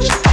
you.